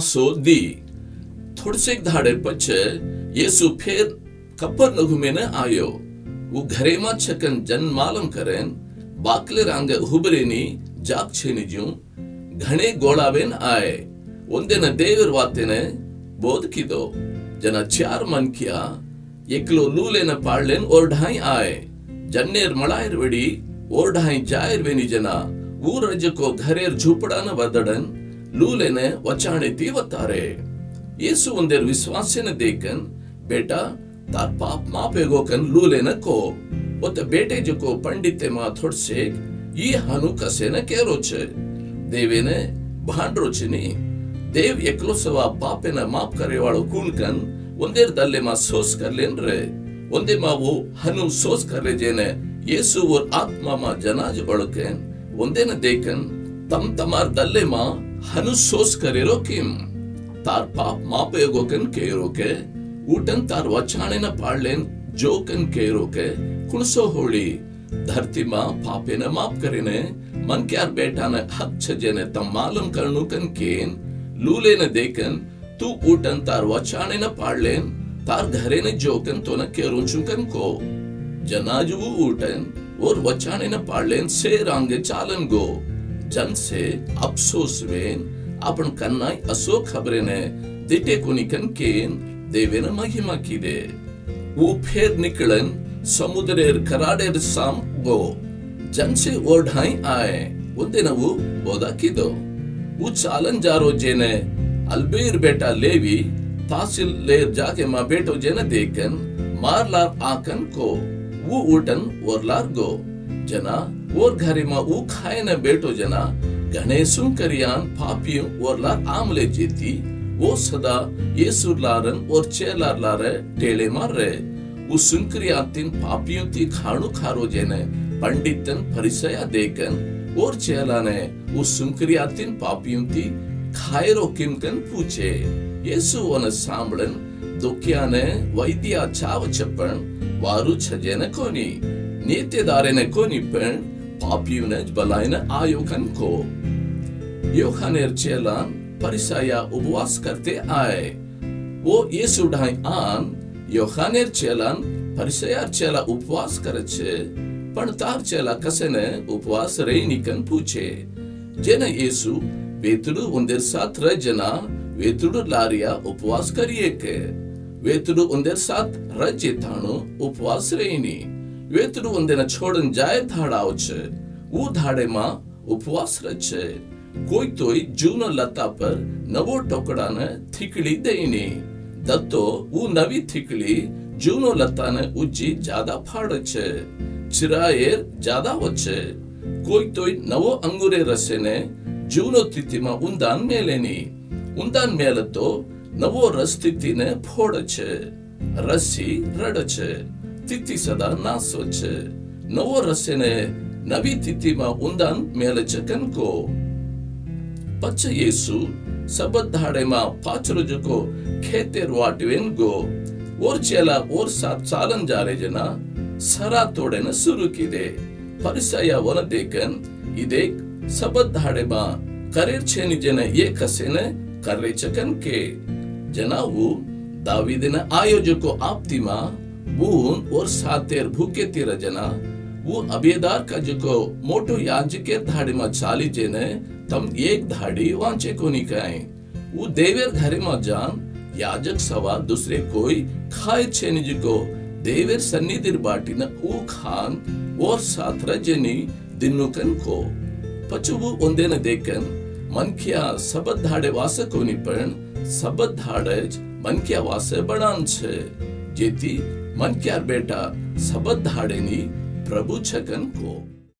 मासो दी थोडसेक धाडेपछि येसु फेर कपरनहुमेन आयो ऊ घरेमा छकन जन्मालम करेन बाकले रांग हुबरेनी ಜಾಕ್ಷಣಿಜು ಘಣೆ ಗೋಳಾವೇನ್ ಆಯ್ ಒಂದಿನ ದೇವರ ವಾತೆನೆ ಬೋಧಕಿದೋ ಜನ ಚಾರ್ ಮನ್ಕಿಯ ಎಕ್ಲೋ ಲೂಲೆನ ಪಾಳ್ಲೆನ್ ಓರ್ಢಾಯ್ ಆಯ್ ಜನ್ನೇರ್ ಮಳಾಯರ್ವೆಡಿ ಓರ್ಢಾಯ್ ಜಾಯರ್ವೆನಿ ಜನ ಊರಜಕೋ ಘರೇರ್ ಝೂಪಡಾನ ವದಡನ್ लूलेने वचाने दीवतारे यीशु उन्हें विश्वास से न देखन बेटा तार पाप माप एगो कन लू लेन को ओत बेटे जो को पंडिते माथुर से ये हनु कसे न के रोच देवे ने भांड रोचनी देव एकलो सवा पापे न माप करे वालो कून कन उन्हें दल्ले मा सोच कर लेन रे उन्हें मा वो हनु सोच कर ले जेने यीशु और आत्मा मा जनाज बढ़ के उन्हें न देखन तम तमार दल्ले मा ಹನುಸೋಸ್ಕರಿರೋಕಿಂ ತಾರ್ ಪಾಪ್ ಮಾಪಯೋಗೋಕನ್ ಕೇರೋಕೆ ಊಟನ್ ತಾರ್ ವಚಾಣೆನ ಪಾಳ್ಲೆನ್ ಜೋಕನ್ ಕೇರೋಕೆ ಕುಣಸೋ ಹೋಳಿ धरती माँ पापे ने माफ़ करे ने मन के यार बेटा ने हक छजे ने तम करनु कन केन। लूले ने देखन तू उठन तार वचाने न पाड़लेन। तार घरे ने जोकन तो न के रोचुकन को। जनाजु उठन और वचाने न पाड़लेन, से रांगे चालन गो। जनसे अफसोस वेन अपन कन्नाय असो खबरेने दिटे कोनिकन केन देवेन महिमा कीदे वो फेर निकलन समुद्रेर कराडेर साम गो जनसे ओढ़ाई आए ಒಂದಿನವು ಬೋದಾಕಿದ್ದು ಉ ಚಾಲಂಜಾರೋ ಜೇನೆ ಅಲ್ಬೇರ್ ಬೇಟ ಲೇವಿ ತಾಸಿಲ್ ಲೇರ್ ಜಾಗೆ ಮಾ ಬೇಟೋ ಜೇನ ದೇಕನ್ ಮಾರ್ಲಾರ್ ಆಕನ್ ಕೋ ಉ ಊಟನ್ ಓರ್ಲಾರ್ गो। जना न बेटो जना। गणेशुं करियान पापियों ओरलार आमले जीती। वो सदा येसुरलारन और चेलारलारे टेले मार रहे। वो सुंकरियातिन पापियों खाणु खारो जेने, पंडितन, फरिसया देखन और चेलाने वो सुंकरियातिन पापियों खायरो किमकन पूछे। येसु वन सांभळन दुखियाने वैद्या चाव चप्पण वारु papiyunec balayını Ayokan ko. Yohan erçelan parisaya ubuas karte ay. O Yesuday an Yohan erçelan parisaya erçela upvas kareçe. Pantar çela kasene upvas reynikan puçe. Jena Yesu వేతుడు ఉందెర్ సాత్ రజన వేతుడు లారియా ఉపవాస్ కరియేకే వేతుడు ఉందెర్ సాత్ రజ్జితాను ఉపవాస్ రేయిని વેતરું અંદેના છોડન જાય ધાડાઓ છે ઉ ધાડેમાં ઉપવાસ રચ છે કોઈ તોય જૂના લતા પર નવો ટોકડાને થીકડી દઈને દત્તો ઉ નવી થીકડી જૂનો લતાને ઉજ્જી જાદા ફાડ છે ચિરાયેર જાદા વચ્ચે કોઈ તોય નવો અંગુરે રસેને જૂનો તિથિમાં ઉંદાન મેલેની ઉંદાન મેલે તો નવો રસ તિથિને ફોડ છે રસી રડ છે तिथि सदा ना सोच नवो रस्य ने नवी तिथि मा उंदन मेल चकन को पच येसु सबत धाड़े मा पाच रोज को खेते रुआटवेन गो और चेला और सात सालन जा रहे जना सरा तोड़े न शुरू की दे परिसाया वन देखन इदे सबत धाड़े मा करेर छेनी जने ये कसे ने करे चकन के जना वो दाविद ने आयोजको आप्ती ಭೂಮ್ ಓರ್ ಸಾತೇರ್ मोटो याजके एक धाडी वांचे कोनी काए। वो दूसरे कोई खाए छेनी जिको। देवेर सन्निधिर बाटी न ऊ खान और साथ रजनी दिनुकन को। पचुबु उन्दे न देखन, मनखिया सबद धाडे वास कोनी पण सबद धाडे मनखिया वासे बड़ान छे। जेती मन क्यार बेटा सबद धाड़ेनी प्रभु छकन को।